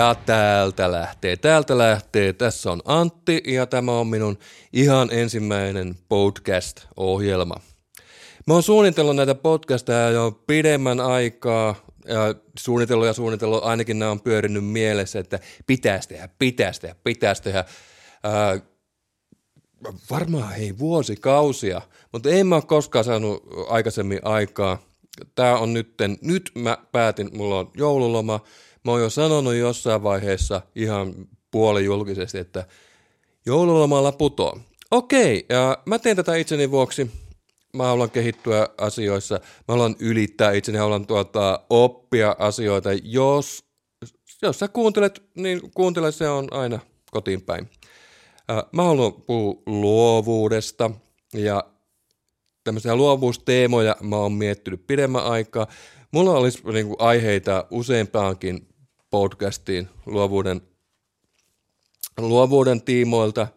Ja täältä lähtee, täältä lähtee. Tässä on Antti ja tämä on minun ihan ensimmäinen podcast-ohjelma. Mä oon suunnitellut näitä podcasteja jo pidemmän aikaa ja suunnitellut ja suunnitellut, ainakin nämä on pyörinyt mielessä, että pitäisi tehdä, pitäisi tehdä, pitäisi tehdä. Ää, varmaan ei vuosikausia, mutta en mä ole koskaan saanut aikaisemmin aikaa. Tää on nytten, nyt mä päätin, mulla on joululoma, mä oon jo sanonut jossain vaiheessa ihan puolijulkisesti, että joululomalla putoo. Okei, ja mä teen tätä itseni vuoksi. Mä haluan kehittyä asioissa, mä haluan ylittää itseni, haluan tuota, oppia asioita. Jos, jos sä kuuntelet, niin kuuntele, se on aina kotiin päin. Mä haluan puhua luovuudesta ja tämmöisiä luovuusteemoja mä oon miettinyt pidemmän aikaa. Mulla olisi niin kuin, aiheita useampaankin podcastiin luovuuden, luovuuden tiimoilta,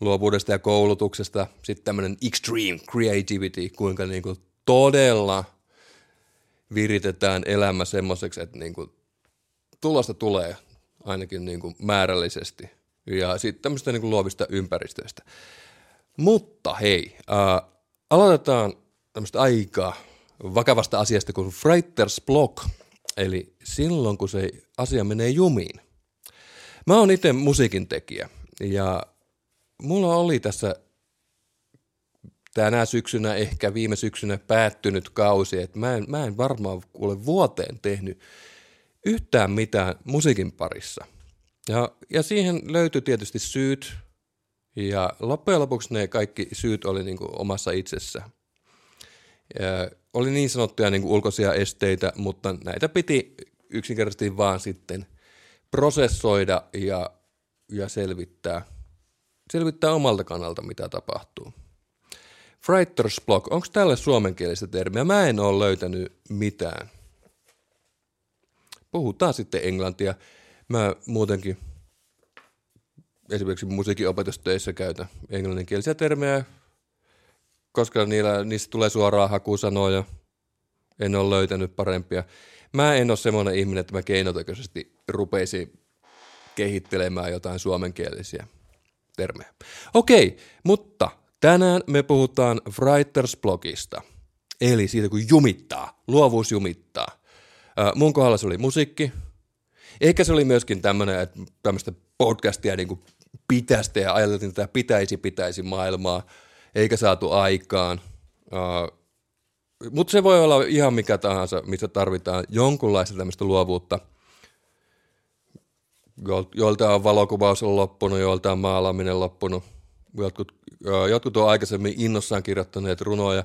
luovuudesta ja koulutuksesta, sitten tämmöinen extreme creativity, kuinka niin kuin, todella viritetään elämä semmoiseksi, että niin kuin, tulosta tulee ainakin niin kuin, määrällisesti – ja sitten tämmöistä niin kuin luovista ympäristöistä. Mutta hei, äh, aloitetaan tämmöistä aika vakavasta asiasta kuin Freiters Block, eli silloin kun se asia menee jumiin. Mä oon itse musiikin tekijä ja mulla oli tässä tänä syksynä, ehkä viime syksynä päättynyt kausi, että mä en, mä en varmaan ole vuoteen tehnyt yhtään mitään musiikin parissa – ja, ja siihen löytyi tietysti syyt, ja loppujen lopuksi ne kaikki syyt oli niin kuin omassa itsessä. Ja oli niin sanottuja niin kuin ulkoisia esteitä, mutta näitä piti yksinkertaisesti vaan sitten prosessoida ja, ja selvittää, selvittää omalta kannalta, mitä tapahtuu. Writer's block, onko tälle suomenkielistä termiä? Mä en ole löytänyt mitään. Puhutaan sitten englantia. Mä muutenkin esimerkiksi musiikinopetustöissä käytän englanninkielisiä termejä, koska niillä, niistä tulee suoraan hakusanoja. En ole löytänyt parempia. Mä en ole semmoinen ihminen, että mä keinotekoisesti rupeisin kehittelemään jotain suomenkielisiä termejä. Okei, mutta tänään me puhutaan Writers blogista, eli siitä kun jumittaa, luovuus jumittaa. mun kohdalla se oli musiikki, Ehkä se oli myöskin tämmöinen, että tämmöistä podcastia niin kuin pitäisi tehdä, ajateltiin, että pitäisi, pitäisi maailmaa, eikä saatu aikaan. Uh, Mutta se voi olla ihan mikä tahansa, missä tarvitaan jonkunlaista tämmöistä luovuutta. Joilta on valokuvaus on loppunut, joilta on maalaaminen loppunut. Jotkut, uh, jotkut on aikaisemmin innossaan kirjoittaneet runoja,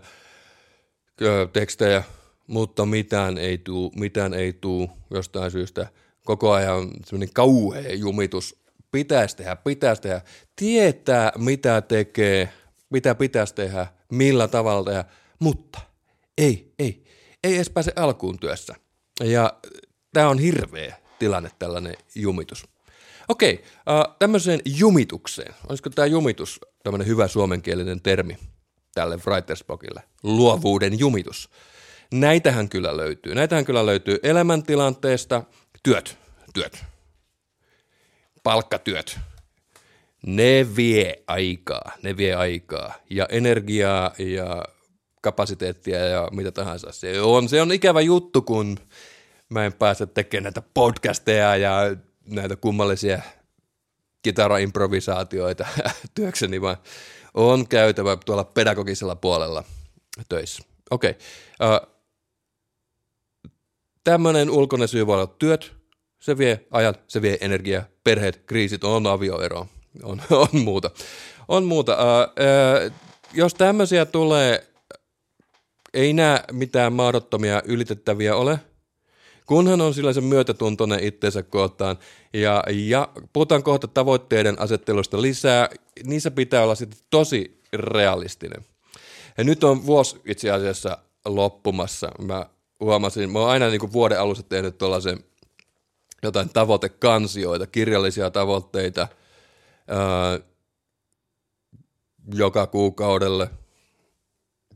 uh, tekstejä, mutta mitään ei tuu, mitään ei tuu jostain syystä – koko ajan semmoinen kauhea jumitus. Pitäisi tehdä, pitäisi tehdä. Tietää, mitä tekee, mitä pitäisi tehdä, millä tavalla tehdä, mutta ei, ei, ei edes pääse alkuun työssä. Ja tämä on hirveä tilanne, tällainen jumitus. Okei, äh, tämmöiseen jumitukseen. Olisiko tämä jumitus tämmöinen hyvä suomenkielinen termi tälle Writersblockille? Luovuuden jumitus. Näitähän kyllä löytyy. Näitähän kyllä löytyy elämäntilanteesta – työt, työt, palkkatyöt, ne vie aikaa, ne vie aikaa ja energiaa ja kapasiteettia ja mitä tahansa. Se on, se on ikävä juttu, kun mä en pääse tekemään näitä podcasteja ja näitä kummallisia kitaraimprovisaatioita työkseni, vaan on käytävä tuolla pedagogisella puolella töissä. Okei. Okay. Uh, Tämmöinen ulkoinen syy voi olla työt, se vie ajan, se vie energiaa, perheet, kriisit, on avioero, on, on muuta. On muuta. Uh, uh, jos tämmöisiä tulee, ei nämä mitään mahdottomia ylitettäviä ole, kunhan on sellaisen myötätuntoinen itseensä kohtaan. Ja, ja puhutaan kohta tavoitteiden asettelusta lisää, niissä pitää olla sitten tosi realistinen. Ja nyt on vuosi itse asiassa loppumassa. Mä huomasin, mä oon aina niin kuin vuoden alussa tehnyt tuollaisen jotain tavoitekansioita, kirjallisia tavoitteita ää, joka kuukaudelle,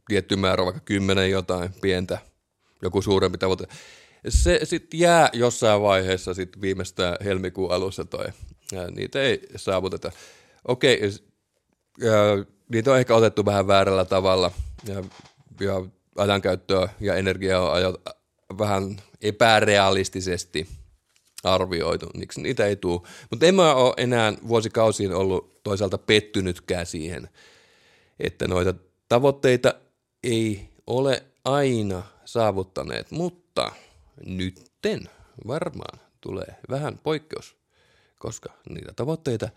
tietty määrä, vaikka kymmenen jotain pientä, joku suurempi tavoite. se sitten jää jossain vaiheessa sit viimeistään helmikuun alussa toi. Niitä ei saavuteta. Okei, ja niitä on ehkä otettu vähän väärällä tavalla ja, ja ajankäyttöä ja energiaa on ajo, vähän epärealistisesti arvioitu, niin niitä ei tule. Mutta en mä ole enää vuosikausiin ollut toisaalta pettynytkään siihen, että noita tavoitteita ei ole aina saavuttaneet, mutta nytten varmaan tulee vähän poikkeus, koska niitä tavoitteita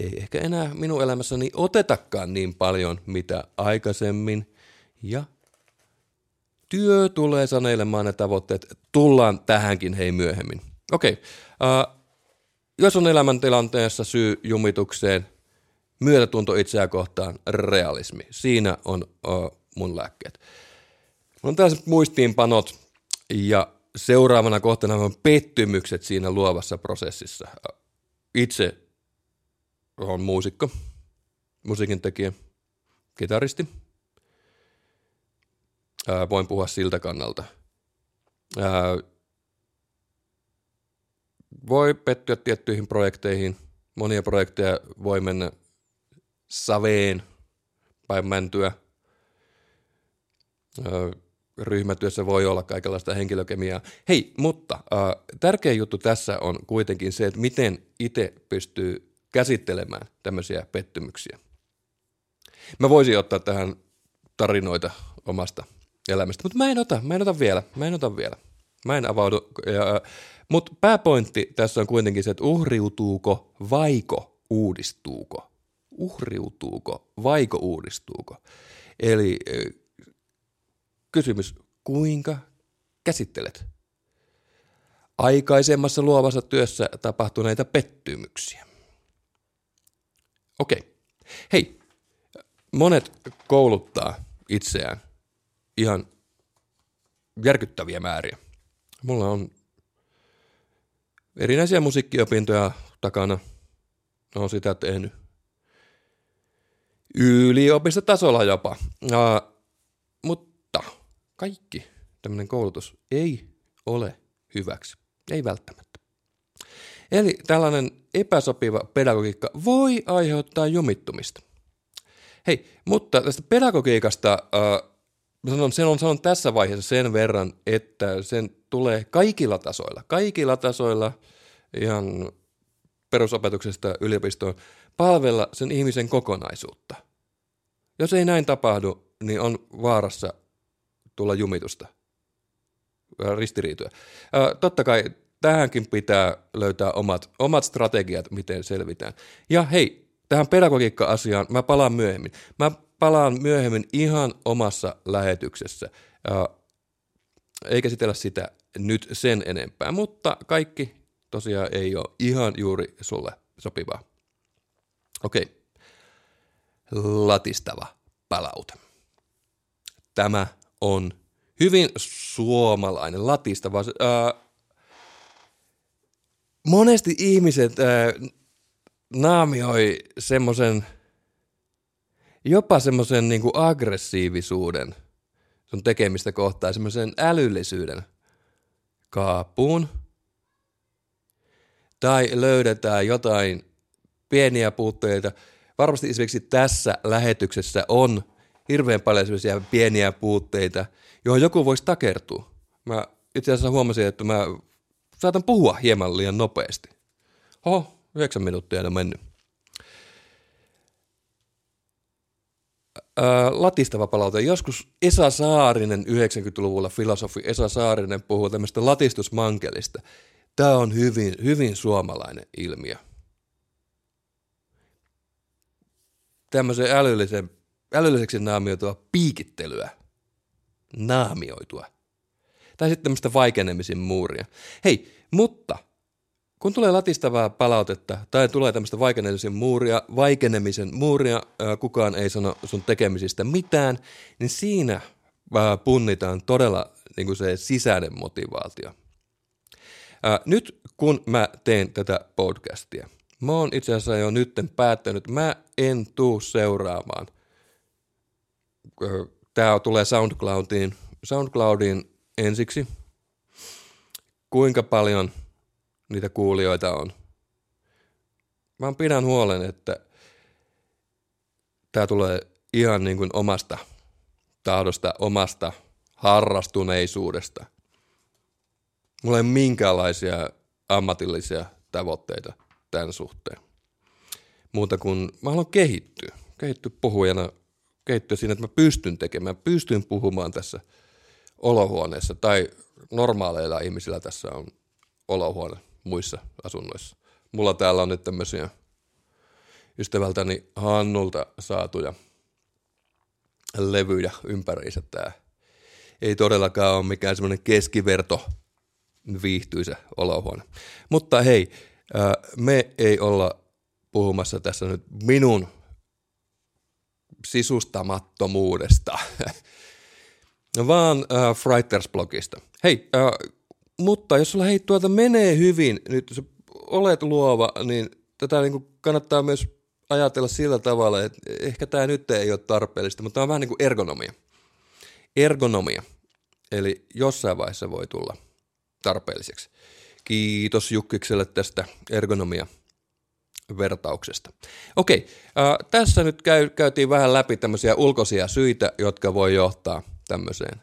ei ehkä enää minun elämässäni otetakaan niin paljon, mitä aikaisemmin, ja työ tulee saneilemaan ne tavoitteet. Tullaan tähänkin hei myöhemmin. Okei, uh, jos on elämäntilanteessa syy jumitukseen, myötätunto itseä kohtaan, realismi. Siinä on uh, mun lääkkeet. On tällaiset muistiinpanot ja seuraavana kohtana on pettymykset siinä luovassa prosessissa. Itse on muusikko, musiikin tekijä, kitaristi. Ää, voin puhua siltä kannalta. Ää, voi pettyä tiettyihin projekteihin. Monia projekteja voi mennä saveen päin mäntyä. Ryhmätyössä voi olla kaikenlaista henkilökemiaa. Hei, mutta tärkeä juttu tässä on kuitenkin se, että miten itse pystyy käsittelemään tämmöisiä pettymyksiä. Mä voisin ottaa tähän tarinoita omasta elämästä, mutta mä en ota, mä en ota vielä, mä en ota vielä. Mä en avaudu. Äh, mutta pääpointti tässä on kuitenkin se, että uhriutuuko vaiko uudistuuko. Uhriutuuko vaiko uudistuuko. Eli äh, Kysymys, kuinka käsittelet aikaisemmassa luovassa työssä tapahtuneita pettymyksiä? Okei. Hei, monet kouluttaa itseään ihan järkyttäviä määriä. Mulla on erinäisiä musiikkiopintoja takana. Olen sitä tehnyt yliopistotasolla jopa. Uh, kaikki tämmöinen koulutus ei ole hyväksi. Ei välttämättä. Eli tällainen epäsopiva pedagogiikka voi aiheuttaa jumittumista. Hei, mutta tästä pedagogiikasta äh, sanon, sen on sanon tässä vaiheessa sen verran, että sen tulee kaikilla tasoilla, kaikilla tasoilla ihan perusopetuksesta yliopistoon palvella sen ihmisen kokonaisuutta. Jos ei näin tapahdu, niin on vaarassa tulla jumitusta, ristiriitoja. Totta kai tähänkin pitää löytää omat, omat strategiat, miten selvitään. Ja hei, tähän pedagogiikka-asiaan mä palaan myöhemmin. Mä palaan myöhemmin ihan omassa lähetyksessä, eikä sitellä sitä nyt sen enempää, mutta kaikki tosiaan ei ole ihan juuri sulle sopivaa. Okei, latistava palaute. Tämä on hyvin suomalainen, latistava. Monesti ihmiset ää, naamioi semmoisen, jopa semmoisen niinku aggressiivisuuden sun tekemistä kohtaan, semmoisen älyllisyyden kaapuun. Tai löydetään jotain pieniä puutteita. Varmasti esimerkiksi tässä lähetyksessä on hirveän paljon sellaisia pieniä puutteita, johon joku voisi takertua. Mä itse asiassa huomasin, että mä saatan puhua hieman liian nopeasti. Oho, yhdeksän minuuttia on mennyt. Latistava palaute. Joskus Esa Saarinen 90-luvulla filosofi Esa Saarinen puhuu tämmöistä latistusmankelista. Tämä on hyvin, hyvin suomalainen ilmiö. Tämmöisen älyllisen älylliseksi naamioitua piikittelyä. Naamioitua. Tai sitten tämmöistä vaikenemisen muuria. Hei, mutta kun tulee latistavaa palautetta tai tulee tämmöistä vaikenemisen muuria, vaikenemisen muuria, kukaan ei sano sun tekemisistä mitään, niin siinä punnitaan todella niin kuin se sisäinen motivaatio. Nyt kun mä teen tätä podcastia, mä oon itse asiassa jo nytten päättänyt, mä en tuu seuraamaan tämä tulee SoundCloudiin, SoundCloudiin ensiksi. kuinka paljon niitä kuulijoita on. Mä pidän huolen, että tämä tulee ihan niin kuin omasta tahdosta, omasta harrastuneisuudesta. Mulla ei ole minkäänlaisia ammatillisia tavoitteita tämän suhteen. Muuta kuin mä haluan kehittyä. Kehittyä puhujana, kehittyä siinä, että mä pystyn tekemään, pystyn puhumaan tässä olohuoneessa tai normaaleilla ihmisillä tässä on olohuone muissa asunnoissa. Mulla täällä on nyt tämmöisiä ystävältäni Hannulta saatuja levyjä ympäriinsä tää. Ei todellakaan ole mikään semmoinen keskiverto viihtyisä olohuone. Mutta hei, me ei olla puhumassa tässä nyt minun sisustamattomuudesta, vaan äh, Frighters-blogista. Hei, äh, mutta jos sulla hei tuota menee hyvin, nyt jos olet luova, niin tätä niin kuin kannattaa myös ajatella sillä tavalla, että ehkä tämä nyt ei ole tarpeellista, mutta tämä on vähän niin kuin ergonomia. Ergonomia. Eli jossain vaiheessa voi tulla tarpeelliseksi. Kiitos Jukkikselle tästä ergonomia vertauksesta. Okei, äh, tässä nyt käy, käytiin vähän läpi tämmöisiä ulkoisia syitä, jotka voi johtaa tämmöiseen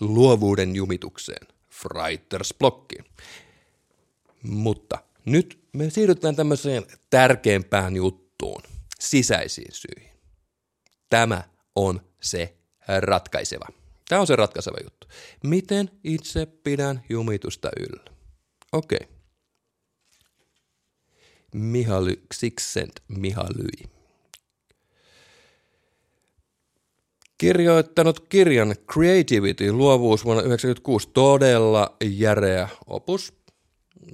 luovuuden jumitukseen, Freiters-blokkiin. Mutta nyt me siirrytään tämmöiseen tärkeimpään juttuun, sisäisiin syihin. Tämä on se ratkaiseva. Tämä on se ratkaiseva juttu. Miten itse pidän jumitusta yllä? Okei. Okay. Mihaly Csikszent Mihalyi. Kirjoittanut kirjan Creativity, luovuus vuonna 1996, todella järeä opus,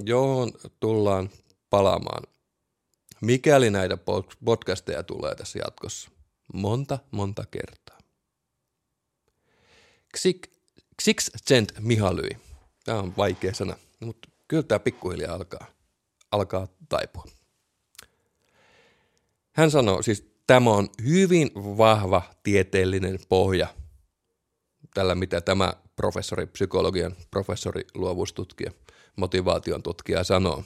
johon tullaan palaamaan, mikäli näitä podcasteja tulee tässä jatkossa. Monta, monta kertaa. Cent Mihalyi. Tämä on vaikea sana, mutta kyllä tämä pikkuhiljaa alkaa, alkaa taipua. Hän sanoo, siis tämä on hyvin vahva tieteellinen pohja tällä, mitä tämä professori, psykologian professori, luovuustutkija, motivaation tutkija sanoo.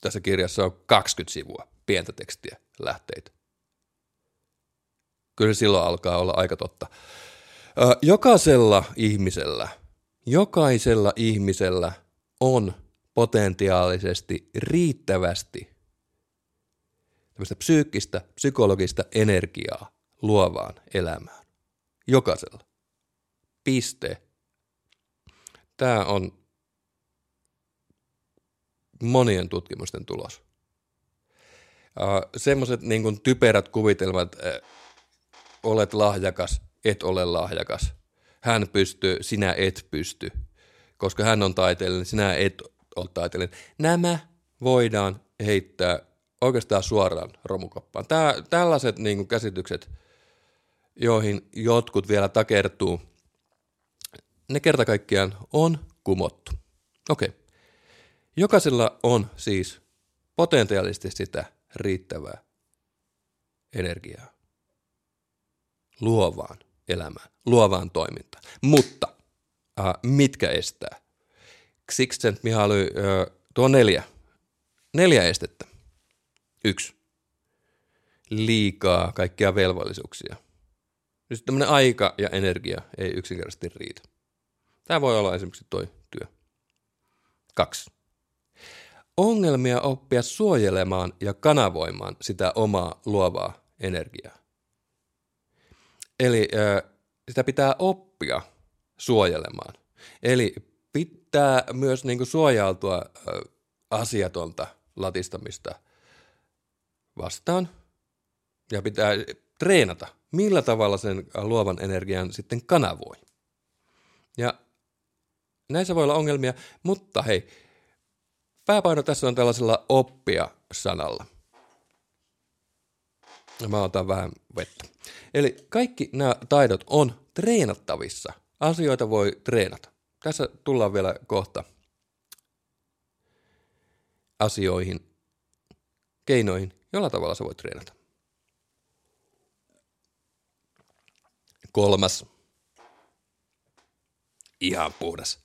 Tässä kirjassa on 20 sivua pientä tekstiä, lähteitä. Kyllä silloin alkaa olla aika totta. Jokaisella ihmisellä, jokaisella ihmisellä on potentiaalisesti riittävästi tämmöistä psyykkistä, psykologista energiaa luovaan elämään. Jokaisella. Piste. Tämä on monien tutkimusten tulos. Semmoiset niin typerät kuvitelmat, olet lahjakas, et ole lahjakas. Hän pystyy, sinä et pysty. Koska hän on taiteellinen, sinä et ole taiteellinen. Nämä voidaan heittää oikeastaan suoraan romukoppaan. Tää, tällaiset niin kuin käsitykset, joihin jotkut vielä takertuu, ne kerta kaikkiaan on kumottu. Okei. Okay. Jokaisella on siis potentiaalisesti sitä riittävää energiaa luovaan elämään, luovaan toimintaan. Mutta äh, mitkä estää? Sixcent Mihaly, äh, tuo neljä, neljä estettä. Yksi. Liikaa kaikkia velvollisuuksia. Siis tämmöinen aika ja energia ei yksinkertaisesti riitä. Tämä voi olla esimerkiksi toi työ. Kaksi. Ongelmia oppia suojelemaan ja kanavoimaan sitä omaa luovaa energiaa. Eli äh, sitä pitää oppia suojelemaan. Eli pitää myös niin kuin, suojautua äh, asiatonta latistamista – vastaan ja pitää treenata, millä tavalla sen luovan energian sitten kanavoi. Ja näissä voi olla ongelmia, mutta hei, pääpaino tässä on tällaisella oppia-sanalla. Mä otan vähän vettä. Eli kaikki nämä taidot on treenattavissa. Asioita voi treenata. Tässä tullaan vielä kohta asioihin, keinoihin, Jolla tavalla sä voit treenata. Kolmas. ihan puhdas,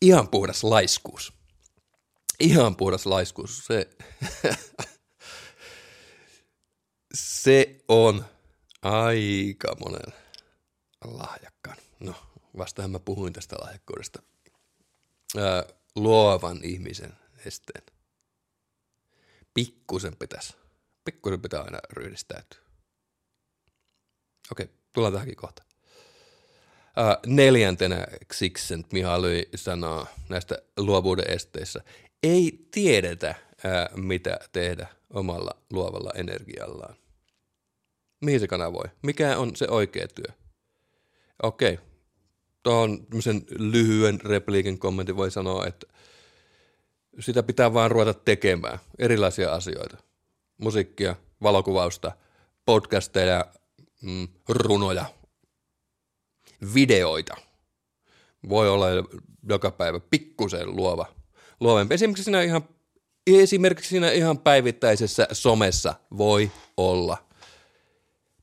ihan puhdas laiskuus. Ihan puhdas laiskuus. Se, se on aika monen lahjakkaan. No, vastahan mä puhuin tästä lahjakkuudesta. Ää, luovan ihmisen esteen. Pikkusen pitäisi. Pikkusen pitää aina ryhdistäytyä. Okei, tullaan tähänkin kohta. Ää, neljäntenä Xixent Mihaly sanoo näistä luovuuden esteissä. Ei tiedetä, ää, mitä tehdä omalla luovalla energiallaan. Mihin se kanavoi? Mikä on se oikea työ? Okei, tuohon lyhyen repliikin kommentin voi sanoa, että sitä pitää vaan ruveta tekemään, erilaisia asioita. Musiikkia, valokuvausta, podcasteja, mm, runoja, videoita. Voi olla joka päivä pikkusen luova. Luovempi. Esimerkiksi siinä ihan, esimerkiksi siinä ihan päivittäisessä somessa voi olla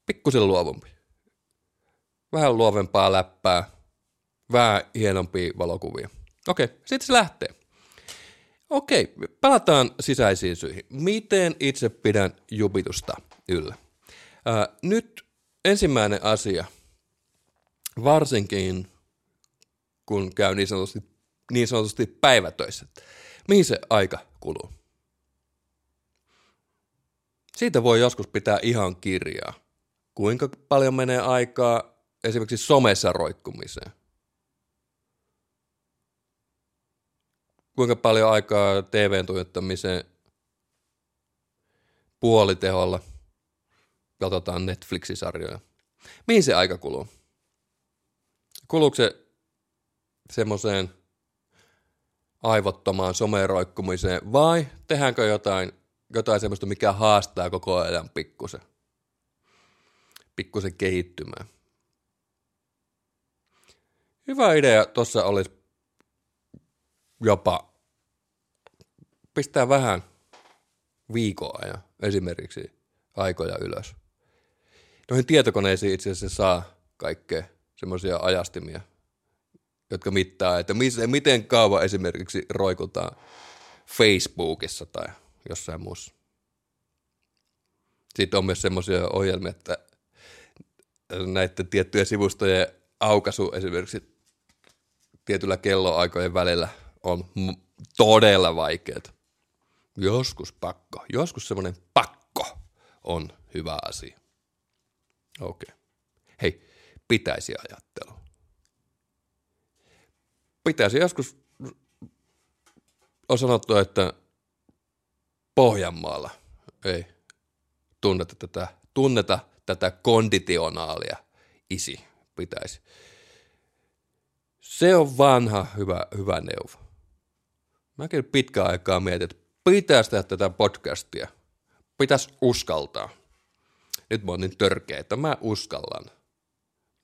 pikkusen luovempi. Vähän luovempaa läppää, vähän hienompia valokuvia. Okei, sitten se lähtee. Okei, palataan sisäisiin syihin. Miten itse pidän jupitusta yllä? Ää, nyt ensimmäinen asia, varsinkin kun käy niin sanotusti, niin sanotusti päivätöissä. Mihin se aika kuluu? Siitä voi joskus pitää ihan kirjaa. Kuinka paljon menee aikaa esimerkiksi somessa roikkumiseen? Kuinka paljon aikaa TVn tuijottamiseen puoliteholla – katsotaan Netflixisarjoja. Mihin se aika kuluu? Kuluuko se semmoiseen aivottomaan someroikkumiseen vai tehdäänkö jotain, jotain semmoista, mikä haastaa koko ajan pikkusen, pikkusen kehittymään? Hyvä idea tuossa olisi jopa pistää vähän viikon ajan esimerkiksi aikoja ylös noihin tietokoneisiin itse asiassa saa kaikkea semmoisia ajastimia, jotka mittaa, että miten kauan esimerkiksi roikutaan Facebookissa tai jossain muussa. Sitten on myös semmoisia ohjelmia, että näiden tiettyjen sivustojen aukaisu esimerkiksi tietyllä kelloaikojen välillä on todella vaikeaa. Joskus pakko, joskus semmoinen pakko on hyvä asia. Okei. Okay. Hei, pitäisi ajattelu. Pitäisi joskus, on sanottu, että Pohjanmaalla ei tunneta tätä, tunneta tätä konditionaalia isi pitäisi. Se on vanha hyvä, hyvä neuvo. Mäkin pitkään aikaa mietin, että pitäisi tehdä tätä podcastia. Pitäisi uskaltaa nyt mä oon niin törkeä, että mä uskallan.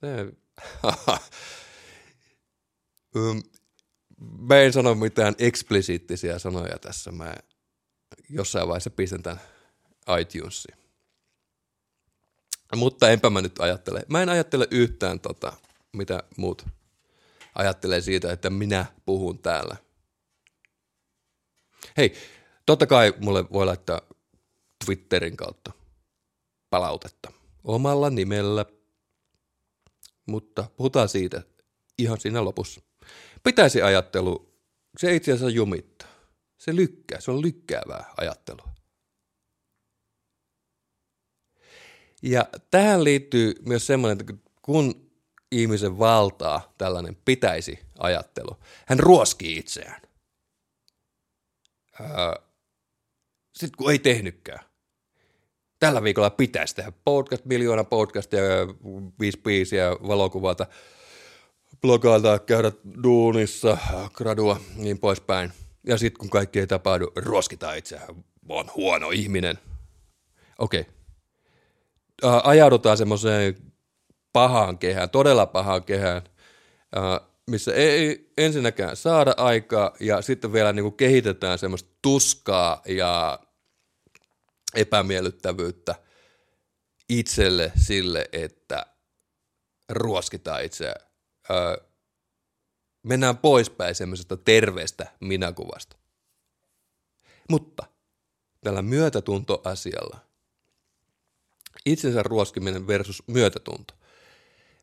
mä en sano mitään eksplisiittisiä sanoja tässä. Mä jossain vaiheessa pistän tämän iTunesiin. Mutta enpä mä nyt ajattele. Mä en ajattele yhtään tota, mitä muut ajattelee siitä, että minä puhun täällä. Hei, totta kai mulle voi laittaa Twitterin kautta palautetta omalla nimellä, mutta puhutaan siitä ihan siinä lopussa. Pitäisi ajattelu, se itse asiassa jumittaa. Se lykkää, se on lykkäävää ajattelua. Ja tähän liittyy myös semmoinen, että kun ihmisen valtaa tällainen pitäisi ajattelu, hän ruoskii itseään. Sitten kun ei tehnytkään, tällä viikolla pitäisi tehdä podcast, miljoona podcastia, viisi biisiä, valokuvata, blogata, käydä duunissa, gradua, niin poispäin. Ja sitten kun kaikki ei tapahdu, ruoskitaan itseään, on huono ihminen. Okei. Okay. ajaudutaan semmoiseen pahaan kehään, todella pahaan kehään, missä ei ensinnäkään saada aikaa ja sitten vielä niin kuin kehitetään semmoista tuskaa ja epämiellyttävyyttä itselle sille, että ruoskitaan itseään. Öö, Mennään poispäin semmoisesta terveestä minäkuvasta. Mutta tällä myötätuntoasialla, itsensä ruoskiminen versus myötätunto.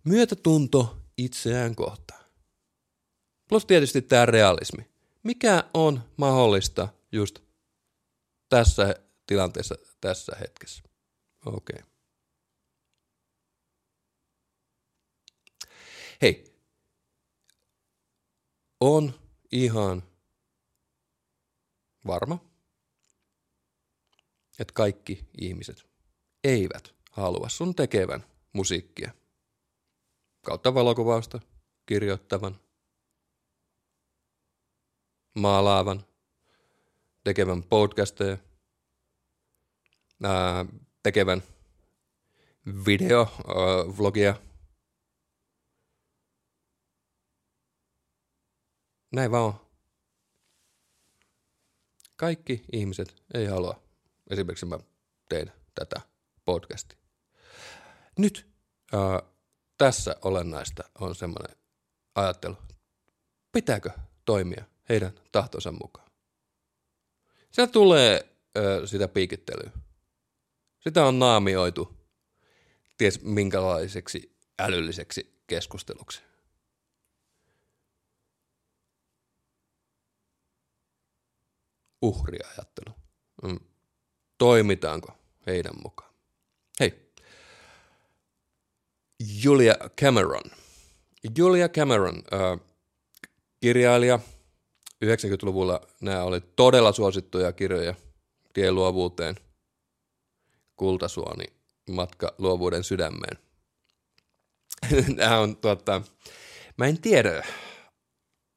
Myötätunto itseään kohtaan. Plus tietysti tämä realismi. Mikä on mahdollista just tässä tilanteessa, tässä hetkessä? Okei. Okay. Hei, on ihan varma, että kaikki ihmiset eivät halua sun tekevän musiikkia. Kautta valokuvausta, kirjoittavan, maalaavan, tekevän podcasteja, ää, tekevän video, vlogia. Näin vaan on. Kaikki ihmiset ei halua. Esimerkiksi mä teen tätä podcastia. Nyt ää, tässä olennaista on semmoinen ajattelu. Pitääkö toimia heidän tahtonsa mukaan? Sieltä tulee ö, sitä piikittelyä. Sitä on naamioitu ties minkälaiseksi älylliseksi keskusteluksi. Uhriajattelu. Mm. Toimitaanko heidän mukaan? Hei. Julia Cameron. Julia Cameron, äh, kirjailija. 90-luvulla nämä oli todella suosittuja kirjoja Tie luovuuteen, Kultasuoni, Matka luovuuden sydämeen. Nämä on tuota, mä en tiedä,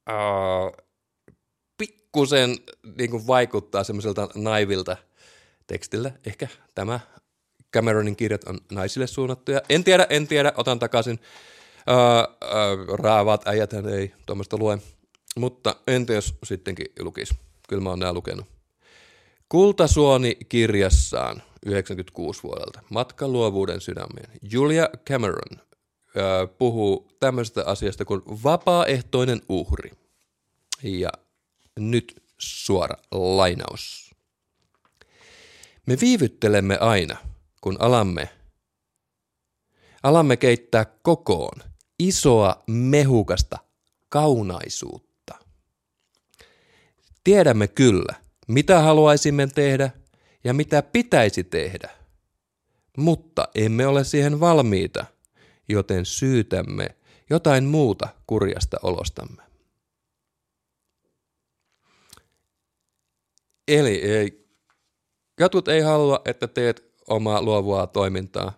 uh, pikkusen niin kuin vaikuttaa semmoiselta naivilta tekstillä. Ehkä tämä Cameronin kirjat on naisille suunnattuja. En tiedä, en tiedä, otan takaisin. Uh, uh, raavat äijät ei tuommoista lue. Mutta entä jos sittenkin lukisi? Kyllä mä oon nää lukenut. Kultasuoni kirjassaan 96 vuodelta, Matka luovuuden sydämeen. Julia Cameron ö, puhuu tämmöisestä asiasta kuin vapaaehtoinen uhri. Ja nyt suora lainaus. Me viivyttelemme aina, kun alamme, alamme keittää kokoon isoa mehukasta kaunaisuutta. Tiedämme kyllä – mitä haluaisimme tehdä ja mitä pitäisi tehdä, mutta emme ole siihen valmiita, joten syytämme jotain muuta kurjasta olostamme. Eli ei, jotkut ei halua, että teet omaa luovua toimintaa.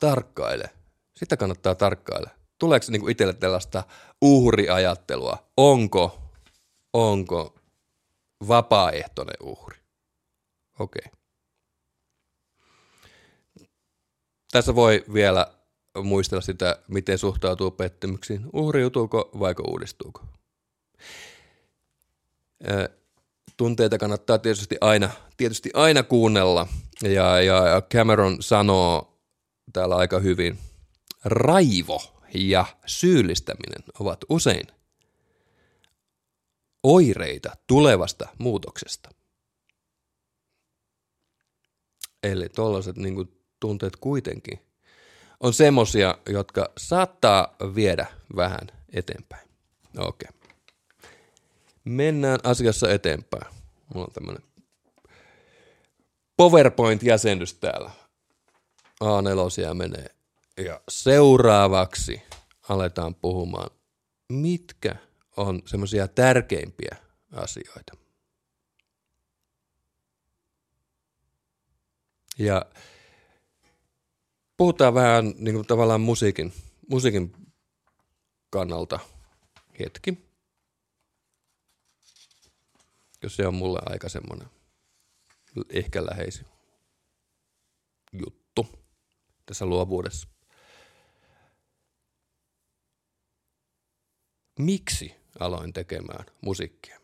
Tarkkaile. Sitä kannattaa tarkkailla. Tuleeko niinku itselle tällaista uhriajattelua? Onko, onko vapaaehtoinen uhri. Okei. Okay. Tässä voi vielä muistella sitä, miten suhtautuu pettymyksiin. Uhriutuuko vai uudistuuko? Tunteita kannattaa tietysti aina, tietysti aina kuunnella. Ja, ja Cameron sanoo täällä aika hyvin, raivo ja syyllistäminen ovat usein – oireita tulevasta muutoksesta. Eli tuollaiset niin tunteet kuitenkin on semmosia, jotka saattaa viedä vähän eteenpäin. Okei. Okay. Mennään asiassa eteenpäin. Mulla on tämmönen PowerPoint-jäsennys täällä. A4 menee. Ja seuraavaksi aletaan puhumaan, mitkä on semmoisia tärkeimpiä asioita. Ja puhutaan vähän niin kuin tavallaan musiikin, musiikin kannalta hetki. Jos se on mulle aika semmoinen ehkä läheisi juttu tässä luovuudessa. Miksi aloin tekemään musiikkia.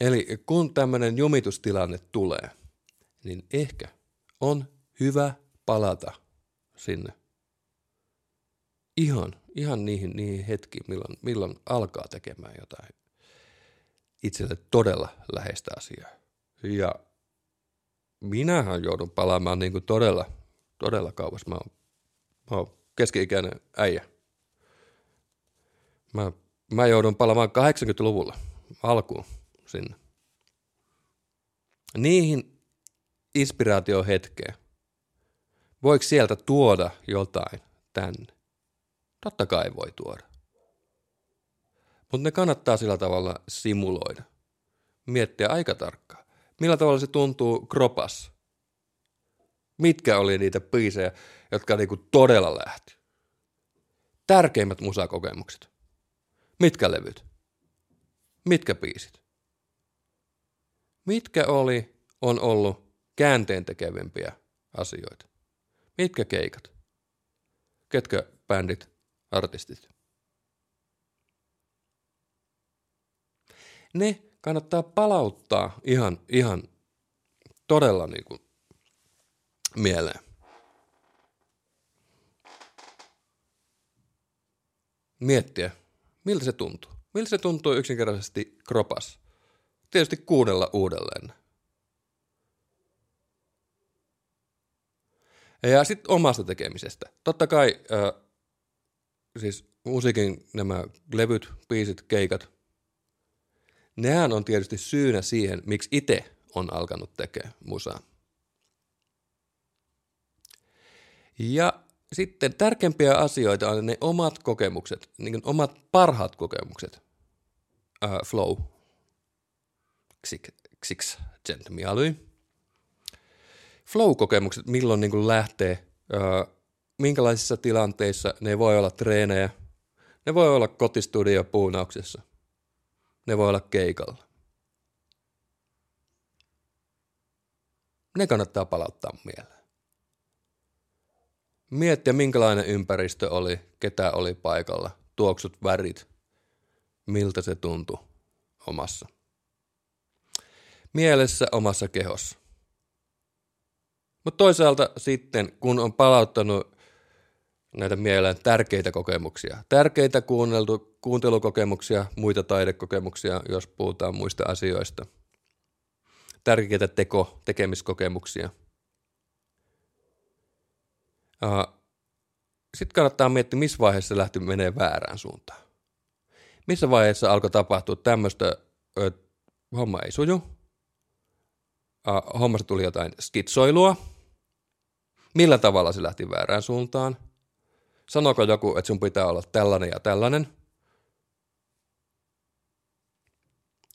Eli kun tämmöinen jumitustilanne tulee, niin ehkä on hyvä palata sinne ihan Ihan niihin, niihin hetkiin, milloin, milloin alkaa tekemään jotain itselle todella läheistä asiaa. Ja minähän joudun palaamaan niin kuin todella, todella kauas. Mä oon, mä oon keski-ikäinen äijä. Mä, mä joudun palaamaan 80-luvulla alkuun sinne. Niihin inspiraatiohetkeen. Voiko sieltä tuoda jotain tänne? Totta kai voi tuoda. Mutta ne kannattaa sillä tavalla simuloida. Miettiä aika tarkkaan. Millä tavalla se tuntuu kropas? Mitkä oli niitä biisejä, jotka niinku todella lähti? Tärkeimmät musakokemukset. Mitkä levyt? Mitkä biisit? Mitkä oli, on ollut käänteen tekevimpiä asioita? Mitkä keikat? Ketkä bändit, artistit? Ne kannattaa palauttaa ihan, ihan todella niin kuin mieleen. Miettiä, miltä se tuntuu. Miltä se tuntuu yksinkertaisesti kropas? Tietysti kuunnella uudelleen. Ja sitten omasta tekemisestä. Totta kai äh, siis musiikin nämä levyt, biisit, keikat, nehän on tietysti syynä siihen, miksi itse on alkanut tekemään musaa. Ja sitten tärkeimpiä asioita on ne omat kokemukset, niin omat parhaat kokemukset. Uh, flow. Ksik, ksiks, gent Flow-kokemukset, milloin niin lähtee, uh, minkälaisissa tilanteissa ne voi olla treenejä, ne voi olla kotistudio puunauksessa, ne voi olla keikalla. Ne kannattaa palauttaa mieleen miettiä, minkälainen ympäristö oli, ketä oli paikalla, tuoksut, värit, miltä se tuntui omassa mielessä, omassa kehossa. Mutta toisaalta sitten, kun on palauttanut näitä mieleen tärkeitä kokemuksia, tärkeitä kuunneltu, kuuntelukokemuksia, muita taidekokemuksia, jos puhutaan muista asioista, tärkeitä teko, tekemiskokemuksia – sitten kannattaa miettiä, missä vaiheessa lähti menee väärään suuntaan. Missä vaiheessa alkoi tapahtua tämmöistä, että homma ei suju, hommasta tuli jotain skitsoilua, millä tavalla se lähti väärään suuntaan, sanoiko joku, että sun pitää olla tällainen ja tällainen,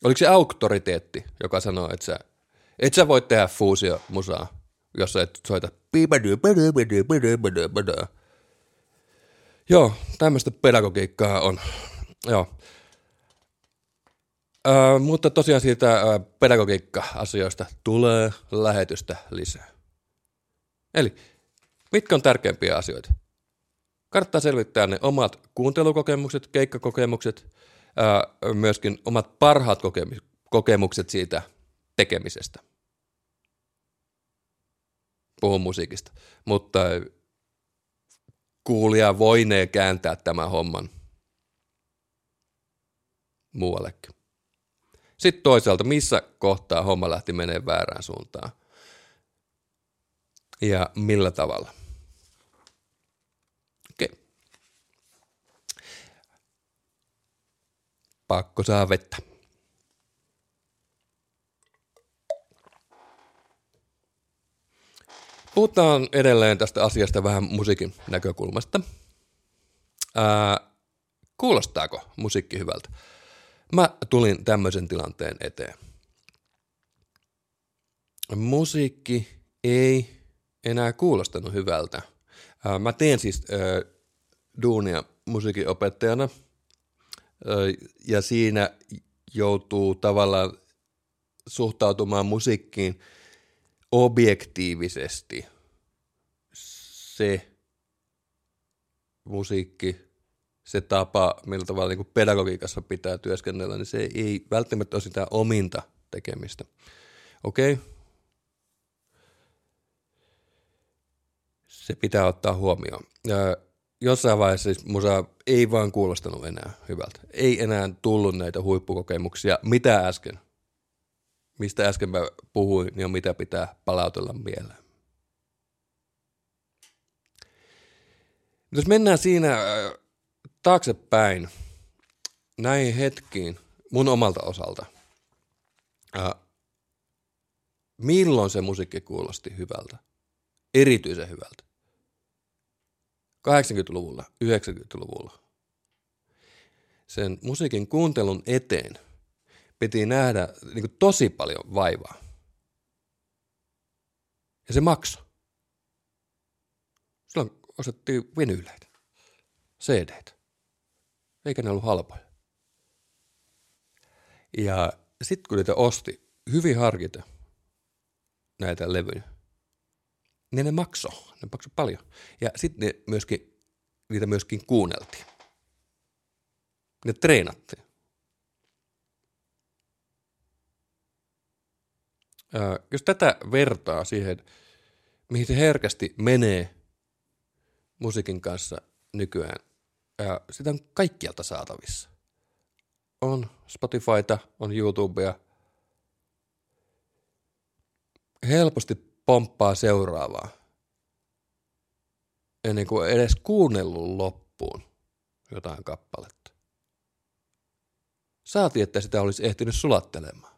Oliko se auktoriteetti, joka sanoo, että sä, et sä voi tehdä fuusio musaa, jos sä et soita Joo, tämmöistä pedagogiikkaa on. Joo. Ö, mutta tosiaan siitä pedagogiikka-asioista tulee lähetystä lisää. Eli mitkä on tärkeimpiä asioita? Kannattaa selvittää ne omat kuuntelukokemukset, keikkakokemukset, ö, myöskin omat parhaat kokemukset siitä tekemisestä. Puhun musiikista. Mutta kuulija voinee kääntää tämän homman muuallekin. Sitten toisaalta, missä kohtaa homma lähti menee väärään suuntaan ja millä tavalla. Okei. Pakko saa vettä. Puhutaan edelleen tästä asiasta vähän musiikin näkökulmasta. Ää, kuulostaako musiikki hyvältä? Mä tulin tämmöisen tilanteen eteen. Musiikki ei enää kuulostanut hyvältä. Ää, mä teen siis ää, duunia musiikinopettajana ja siinä joutuu tavallaan suhtautumaan musiikkiin – objektiivisesti se musiikki, se tapa, millä tavalla niin kuin pedagogiikassa pitää työskennellä, niin se ei välttämättä ole sitä ominta tekemistä. Okei? Okay? Se pitää ottaa huomioon. Jossain vaiheessa siis musa ei vaan kuulostanut enää hyvältä. Ei enää tullut näitä huippukokemuksia. Mitä äsken? Mistä äsken mä puhuin ja mitä pitää palautella mieleen. Jos mennään siinä äh, taaksepäin näihin hetkiin mun omalta osalta, äh, milloin se musiikki kuulosti hyvältä, erityisen hyvältä? 80-luvulla, 90-luvulla. Sen musiikin kuuntelun eteen piti nähdä niin kuin tosi paljon vaivaa. Ja se maksoi. Silloin ostettiin vinyyleitä, cd eikä ne ollut halpoja. Ja sitten kun niitä osti hyvin harkita näitä levyjä, niin ne maksoi, ne maksoi paljon. Ja sitten ne myöskin, niitä myöskin kuunneltiin. Ne treenattiin. Ää, jos tätä vertaa siihen, mihin se herkästi menee musiikin kanssa nykyään, ää, sitä on kaikkialta saatavissa. On Spotifyta, on YouTubea. Helposti pomppaa seuraavaa. Ennen kuin edes kuunnellut loppuun jotain kappaletta. Saati, että sitä olisi ehtinyt sulattelemaan.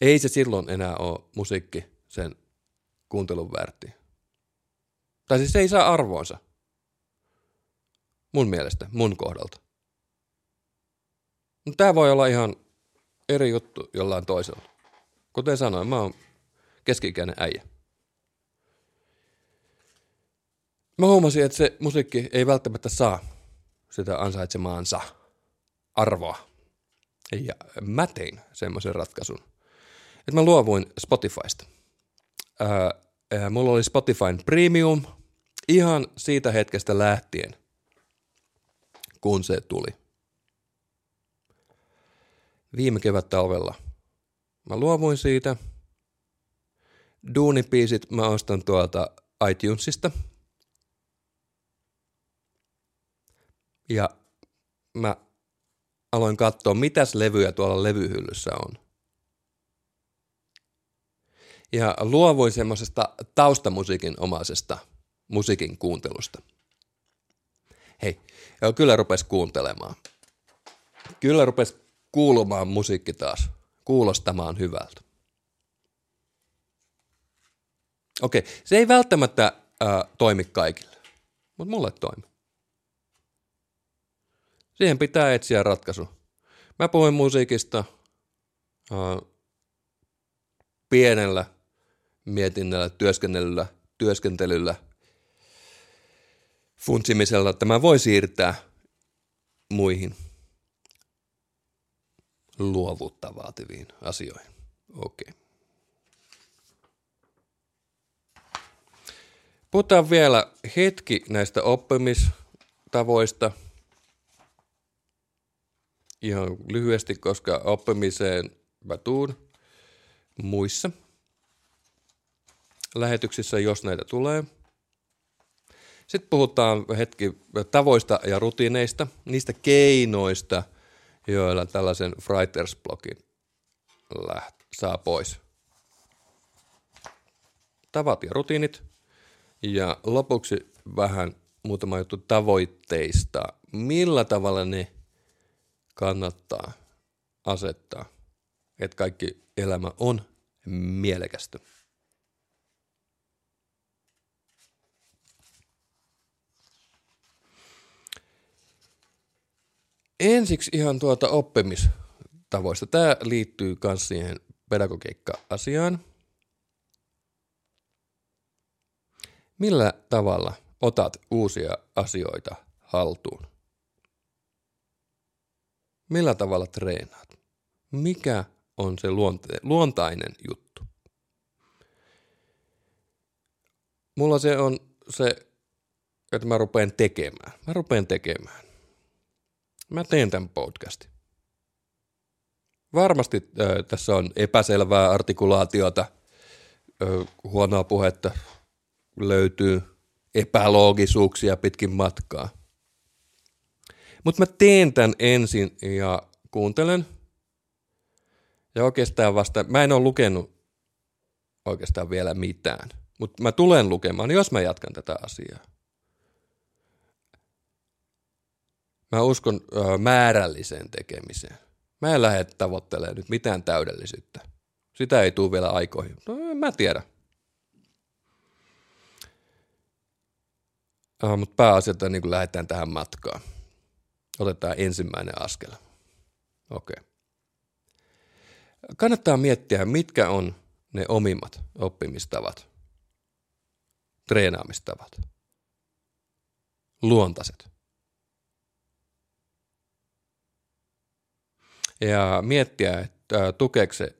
Ei se silloin enää ole musiikki sen kuuntelun väärti. Tai siis se ei saa arvoonsa. Mun mielestä, mun kohdalta. Tämä voi olla ihan eri juttu jollain toisella. Kuten sanoin, mä oon keski-ikäinen äijä. Mä huomasin, että se musiikki ei välttämättä saa sitä ansaitsemaansa arvoa. Ja mä tein semmoisen ratkaisun, että mä luovuin Spotifysta. Ää, mulla oli Spotifyn Premium ihan siitä hetkestä lähtien, kun se tuli. Viime kevät talvella mä luovuin siitä. Duunipiisit mä ostan tuolta iTunesista. Ja mä aloin katsoa, mitäs levyjä tuolla levyhyllyssä on. Ja luovuin semmoisesta taustamusiikin omaisesta musiikin kuuntelusta. Hei, kyllä rupes kuuntelemaan. Kyllä rupes kuulumaan musiikki taas, kuulostamaan hyvältä. Okei, se ei välttämättä äh, toimi kaikille, mutta mulle toimi. Siihen pitää etsiä ratkaisu. Mä puhuin musiikista äh, pienellä mietinnällä, työskennellyllä, työskentelyllä, funtsimisella, että mä voin siirtää muihin luovuutta vaativiin asioihin. Okei. Okay. Puhutaan vielä hetki näistä oppimistavoista. Ihan lyhyesti, koska oppimiseen mä tuun muissa lähetyksissä, jos näitä tulee. Sitten puhutaan hetki tavoista ja rutiineista, niistä keinoista, joilla tällaisen Freiters-blogin saa pois. Tavat ja rutiinit. Ja lopuksi vähän muutama juttu tavoitteista. Millä tavalla ne kannattaa asettaa, että kaikki elämä on mielekästä. Ensiksi ihan tuota oppimistavoista. Tämä liittyy myös siihen pedagogiikka-asiaan. Millä tavalla otat uusia asioita haltuun? Millä tavalla treenaat? Mikä on se luonte- luontainen juttu? Mulla se on se, että mä rupean tekemään. Mä rupean tekemään. Mä teen tämän podcastin. Varmasti äh, tässä on epäselvää artikulaatiota, äh, huonoa puhetta löytyy epäloogisuuksia pitkin matkaa. Mutta mä teen tämän ensin ja kuuntelen. Ja oikeastaan vasta, mä en ole lukenut oikeastaan vielä mitään. Mutta mä tulen lukemaan, jos mä jatkan tätä asiaa. Mä uskon ö, määrälliseen tekemiseen. Mä en lähde tavoittelemaan nyt mitään täydellisyyttä. Sitä ei tule vielä aikoihin. No, en mä tiedä. Uh, mutta pääasialta niin lähdetään tähän matkaan. Otetaan ensimmäinen askel. Okei. Okay. Kannattaa miettiä, mitkä on ne omimmat oppimistavat, treenaamistavat, luontaiset. Ja miettiä, että tukeeko se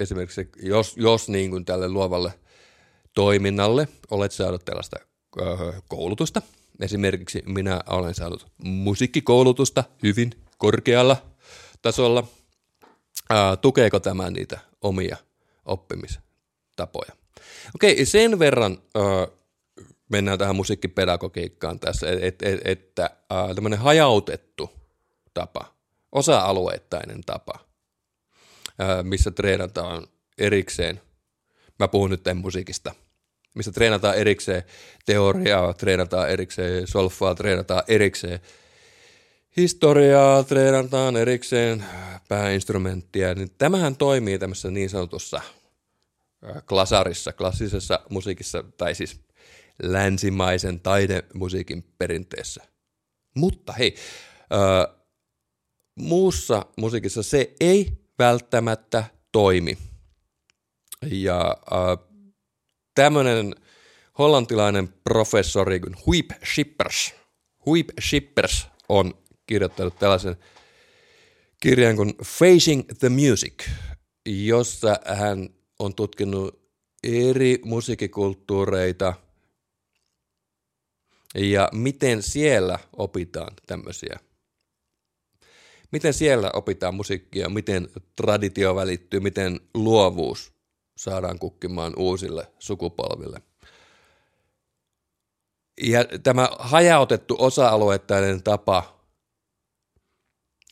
esimerkiksi, jos, jos niin kuin tälle luovalle toiminnalle olet saanut tällaista koulutusta. Esimerkiksi minä olen saanut musiikkikoulutusta hyvin korkealla tasolla. tukeeko tämä niitä omia oppimistapoja? Okei, sen verran mennään tähän musiikkipedagogiikkaan tässä, että et, et, tämmöinen hajautettu tapa, osa-alueittainen tapa, missä treenataan erikseen. Mä puhun nyt musiikista – missä treenataan erikseen teoriaa, treenataan erikseen solfaa, treenataan erikseen historiaa, treenataan erikseen pääinstrumenttia, niin tämähän toimii tämmöisessä niin sanotussa klasarissa, klassisessa musiikissa, tai siis länsimaisen taidemusiikin perinteessä. Mutta hei, muussa musiikissa se ei välttämättä toimi. Ja äh, tämmöinen hollantilainen professori Huip Schippers, Huip Schippers on kirjoittanut tällaisen kirjan kuin Facing the Music, jossa hän on tutkinut eri musiikkikulttuureita ja miten siellä opitaan tämmöisiä. Miten siellä opitaan musiikkia, miten traditio välittyy, miten luovuus saadaan kukkimaan uusille sukupolville. Ja tämä hajautettu osa-alueittainen tapa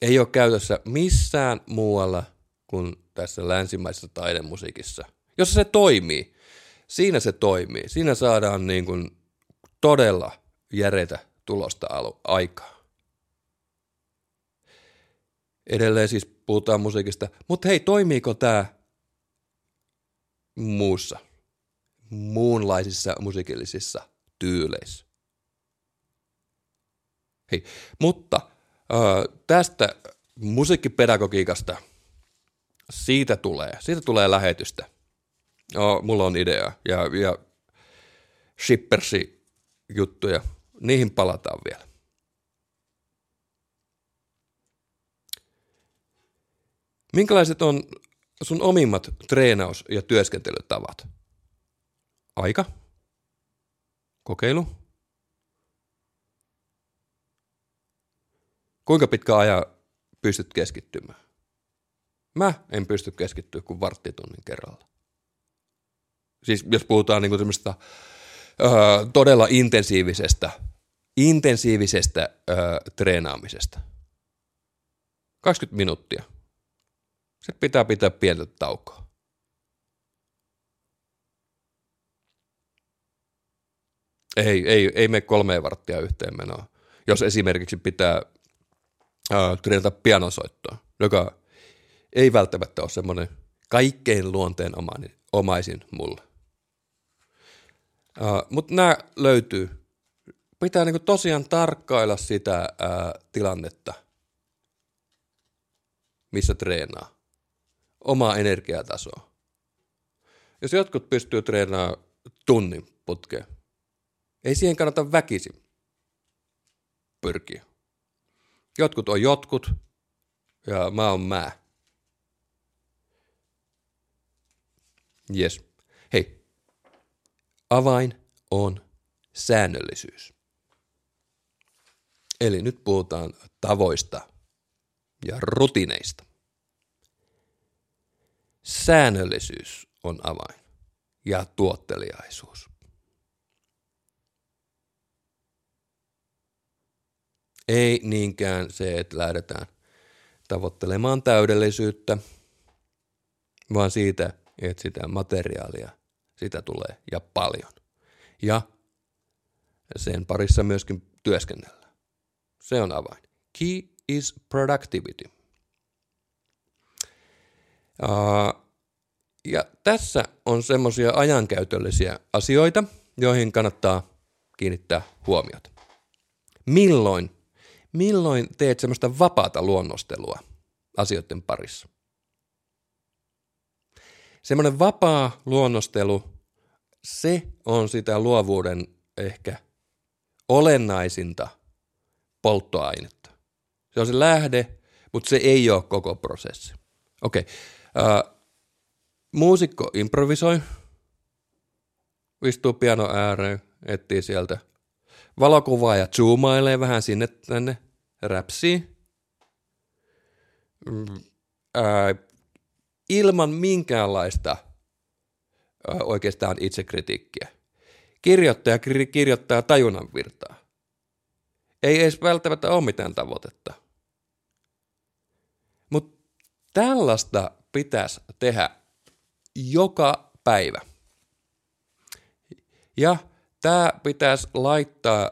ei ole käytössä missään muualla kuin tässä länsimaisessa taidemusiikissa. Jos se toimii, siinä se toimii. Siinä saadaan niin kuin todella järetä tulosta aikaa. Edelleen siis puhutaan musiikista, mutta hei, toimiiko tämä muussa, muunlaisissa musiikillisissa tyyleissä. Hei, mutta äh, tästä musiikkipedagogiikasta, siitä tulee, siitä tulee lähetystä. Oh, mulla on idea ja, ja shippersi juttuja, niihin palataan vielä. Minkälaiset on sun omimmat treenaus- ja työskentelytavat? Aika? Kokeilu? Kuinka pitkä aja pystyt keskittymään? Mä en pysty keskittyä kuin varttitunnin kerralla. Siis jos puhutaan niin semmoista öö, todella intensiivisestä, intensiivisestä öö, treenaamisesta. 20 minuuttia – sitten pitää pitää pientä taukoa. Ei, ei, ei mene kolmeen varttia yhteen menoa. Jos esimerkiksi pitää äh, treenata pianosoittoa, joka ei välttämättä ole semmoinen kaikkein luonteen omaisin mulle. Mutta nämä löytyy. Pitää niinku tosiaan tarkkailla sitä uh, tilannetta, missä treenaa omaa energiatasoa. Jos jotkut pystyy treenaamaan tunnin putkeen, ei siihen kannata väkisin pyrkiä. Jotkut on jotkut ja mä oon mä. Yes. Hei, avain on säännöllisyys. Eli nyt puhutaan tavoista ja rutineista. Säännöllisyys on avain ja tuotteliaisuus. Ei niinkään se, että lähdetään tavoittelemaan täydellisyyttä, vaan siitä, että sitä materiaalia, sitä tulee ja paljon. Ja sen parissa myöskin työskennellä. Se on avain. Key is productivity. Ja tässä on semmoisia ajankäytöllisiä asioita, joihin kannattaa kiinnittää huomiota. Milloin, milloin teet semmoista vapaata luonnostelua asioiden parissa? Semmoinen vapaa luonnostelu, se on sitä luovuuden ehkä olennaisinta polttoainetta. Se on se lähde, mutta se ei ole koko prosessi. Okei. Okay. Uh, muusikko improvisoi, istuu piano ääreen, etsii sieltä valokuvaa ja zoomailee vähän sinne tänne, räpsii. Mm, ää, ilman minkäänlaista ää, oikeastaan itsekritiikkiä. Kirjoittaja kirjoittaa tajunnan virtaa. Ei edes välttämättä ole mitään tavoitetta. Mutta tällaista pitäisi tehdä joka päivä. Ja tämä pitäisi laittaa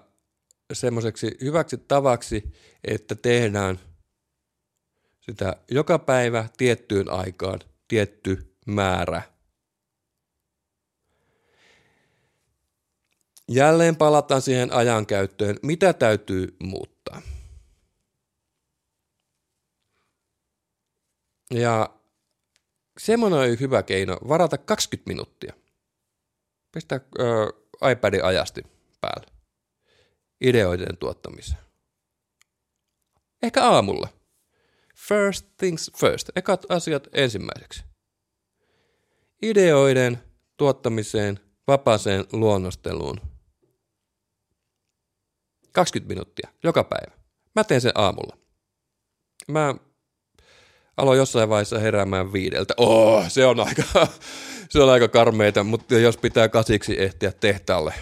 semmoiseksi hyväksi tavaksi, että tehdään sitä joka päivä tiettyyn aikaan tietty määrä. Jälleen palataan siihen ajankäyttöön, mitä täytyy muuttaa. Ja semmoinen on hyvä keino varata 20 minuuttia. Pistää ö, iPadin ajasti päälle. Ideoiden tuottamiseen. Ehkä aamulla. First things first. Ekat asiat ensimmäiseksi. Ideoiden tuottamiseen, vapaaseen luonnosteluun. 20 minuuttia joka päivä. Mä teen sen aamulla. Mä aloin jossain vaiheessa heräämään viideltä. Oh, se on aika, se on aika karmeita, mutta jos pitää kasiksi ehtiä tehtaalle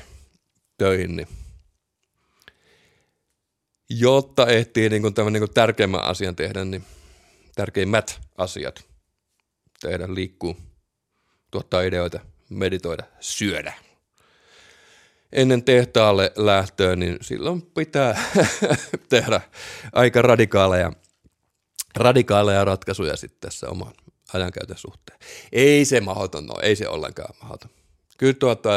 töihin, niin jotta ehtii niin kuin tämän niin kuin tärkeimmän asian tehdä, niin tärkeimmät asiat tehdä, liikkuu, tuottaa ideoita, meditoida, syödä. Ennen tehtaalle lähtöä, niin silloin pitää tehdä aika radikaaleja radikaaleja ratkaisuja sitten tässä oman ajankäytön suhteen. Ei se mahdoton no, ei se ollenkaan mahdoton. Kyllä tuota,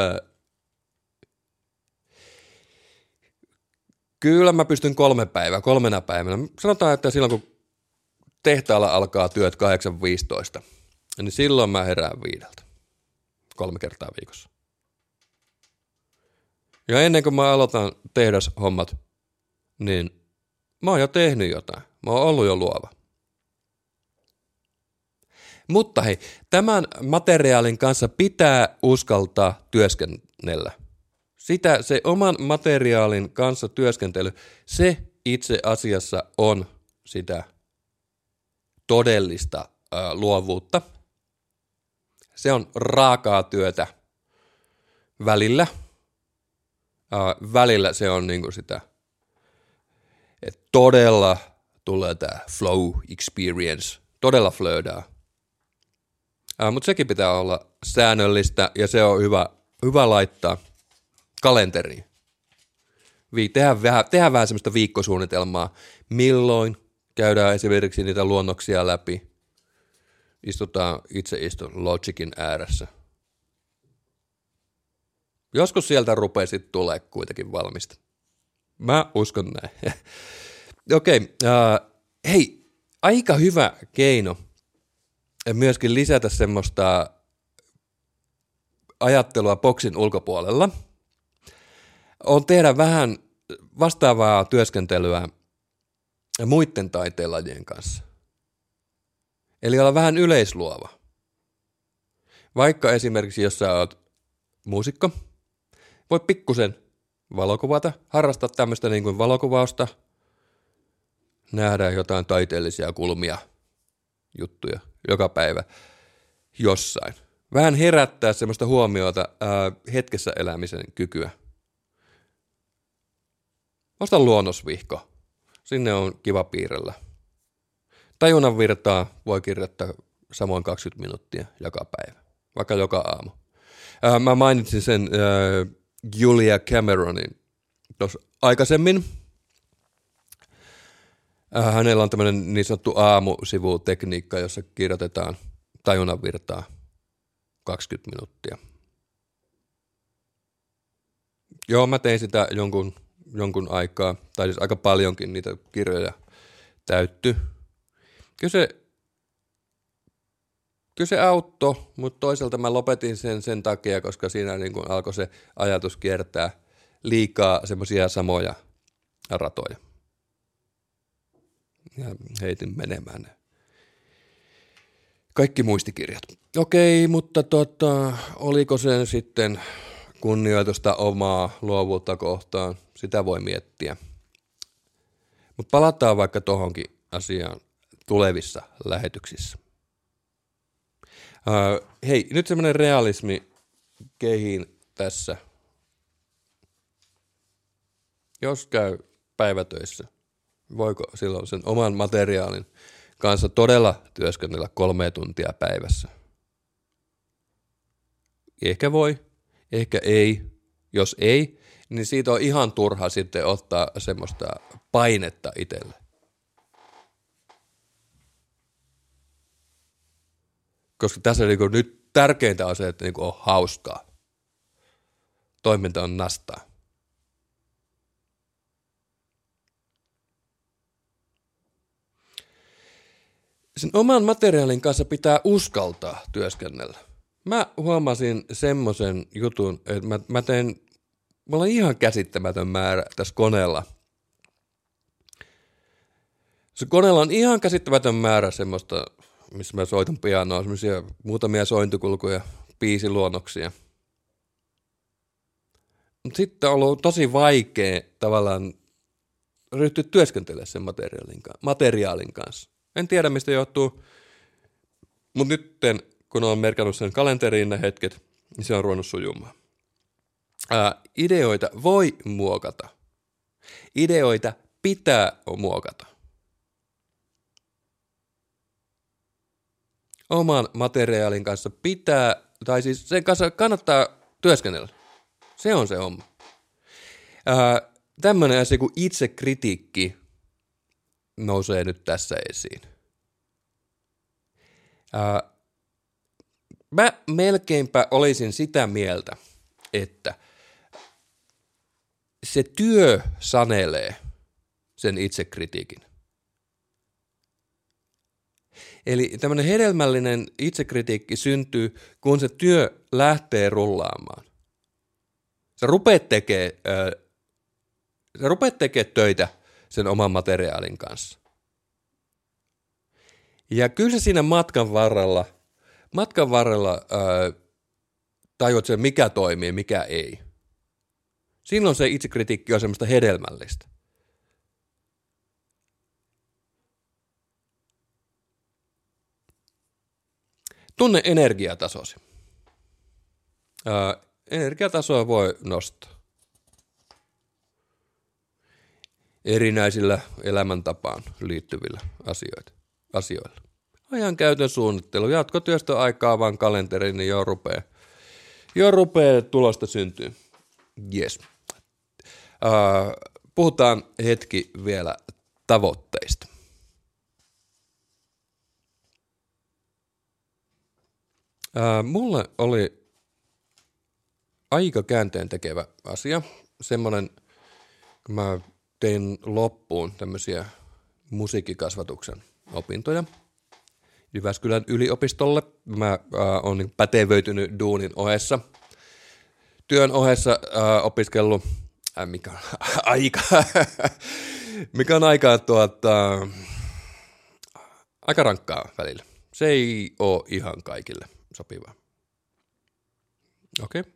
Kyllä mä pystyn kolme päivää, kolmena päivänä. Sanotaan, että silloin kun tehtaalla alkaa työt 8.15, niin silloin mä herään viideltä. Kolme kertaa viikossa. Ja ennen kuin mä aloitan tehdashommat, niin mä oon jo tehnyt jotain. Mä oon ollut jo luova. Mutta hei, tämän materiaalin kanssa pitää uskaltaa työskennellä. Sitä se oman materiaalin kanssa työskentely, se itse asiassa on sitä todellista luovuutta. Se on raakaa työtä välillä. Välillä se on niinku sitä, että todella tulee tämä flow experience, todella flowdaa Äh, Mutta sekin pitää olla säännöllistä ja se on hyvä, hyvä laittaa kalenteriin. Vi- tehdään, vähän, tehdään vähän semmoista viikkosuunnitelmaa, milloin käydään esimerkiksi niitä luonnoksia läpi. Istutaan, itse istun Logicin ääressä. Joskus sieltä rupeaa sitten tulee kuitenkin valmista. Mä uskon näin. Okei, okay, uh, hei, aika hyvä keino myöskin lisätä semmoista ajattelua boksin ulkopuolella, on tehdä vähän vastaavaa työskentelyä muiden taiteenlajien kanssa. Eli olla vähän yleisluova. Vaikka esimerkiksi, jos sä oot muusikko, voit pikkusen valokuvata, harrastaa tämmöistä niin kuin valokuvausta, nähdä jotain taiteellisia kulmia, juttuja joka päivä jossain. Vähän herättää semmoista huomiota ää, hetkessä elämisen kykyä. Osta luonnosvihko. Sinne on kiva piirrellä. Tajunnan virtaa voi kirjoittaa samoin 20 minuuttia joka päivä, vaikka joka aamu. Ää, mä mainitsin sen ää, Julia Cameronin tuossa aikaisemmin. Ää, hänellä on tämmöinen niin sanottu aamusivutekniikka, jossa kirjoitetaan tajunnan virtaa 20 minuuttia. Joo, mä tein sitä jonkun, jonkun aikaa, tai siis aika paljonkin niitä kirjoja täytty. Kyllä se, kyllä se auttoi, mutta toisaalta mä lopetin sen sen takia, koska siinä niin kuin alkoi se ajatus kiertää liikaa semmoisia samoja ratoja. Ja heitin menemään ne. Kaikki muistikirjat. Okei, mutta tota, oliko sen sitten kunnioitusta omaa luovuutta kohtaan, sitä voi miettiä. Mutta palataan vaikka tohonkin asiaan tulevissa lähetyksissä. Uh, hei, nyt semmoinen realismi kehiin tässä. Jos käy päivätöissä, voiko silloin sen oman materiaalin kanssa todella työskennellä kolme tuntia päivässä? Ehkä voi, ehkä ei. Jos ei, niin siitä on ihan turha sitten ottaa semmoista painetta itselle. Koska tässä niin nyt tärkeintä on se, että niin on hauskaa. Toiminta on nastaa. Sen oman materiaalin kanssa pitää uskaltaa työskennellä mä huomasin semmoisen jutun, että mä, mä tein, mulla on ihan käsittämätön määrä tässä koneella. Se koneella on ihan käsittämätön määrä semmoista, missä mä soitan pianoa, semmoisia muutamia sointukulkuja, biisiluonnoksia. Mutta sitten on ollut tosi vaikea tavallaan ryhtyä työskentelemään sen materiaalin, materiaalin kanssa. En tiedä, mistä johtuu, mutta nytten kun on merkannut sen kalenteriin ne hetket, niin se on ruvennut sujumaan. Ää, ideoita voi muokata. Ideoita pitää muokata. Oman materiaalin kanssa pitää, tai siis sen kanssa kannattaa työskennellä. Se on se homma. tämmöinen asia kuin itsekritiikki nousee nyt tässä esiin. Ää, mä melkeinpä olisin sitä mieltä, että se työ sanelee sen itsekritiikin. Eli tämmöinen hedelmällinen itsekritiikki syntyy, kun se työ lähtee rullaamaan. Sä rupeat tekemään, sä rupeat tekemään töitä sen oman materiaalin kanssa. Ja kyllä se siinä matkan varrella – matkan varrella ää, tajuat sen, mikä toimii, mikä ei. Silloin se itsekritiikki on semmoista hedelmällistä. Tunne energiatasosi. Ää, energiatasoa voi nostaa. Erinäisillä elämäntapaan liittyvillä asioilla. asioilla ajan käytön suunnittelu, jatkotyöstö aikaa vaan kalenteriin, niin jo rupeaa, jo rupeaa tulosta syntyy. Yes. Uh, puhutaan hetki vielä tavoitteista. Uh, mulle oli aika käänteen tekevä asia. Semmoinen, kun mä tein loppuun tämmöisiä musiikkikasvatuksen opintoja – Jyväskylän yliopistolle. Mä äh, oon niin pätevöitynyt duunin ohessa. Työn ohessa äh, opiskellut, äh, mikä on aika, mikä on aika tuota, aika rankkaa välillä. Se ei ole ihan kaikille sopivaa. Okei. Okay.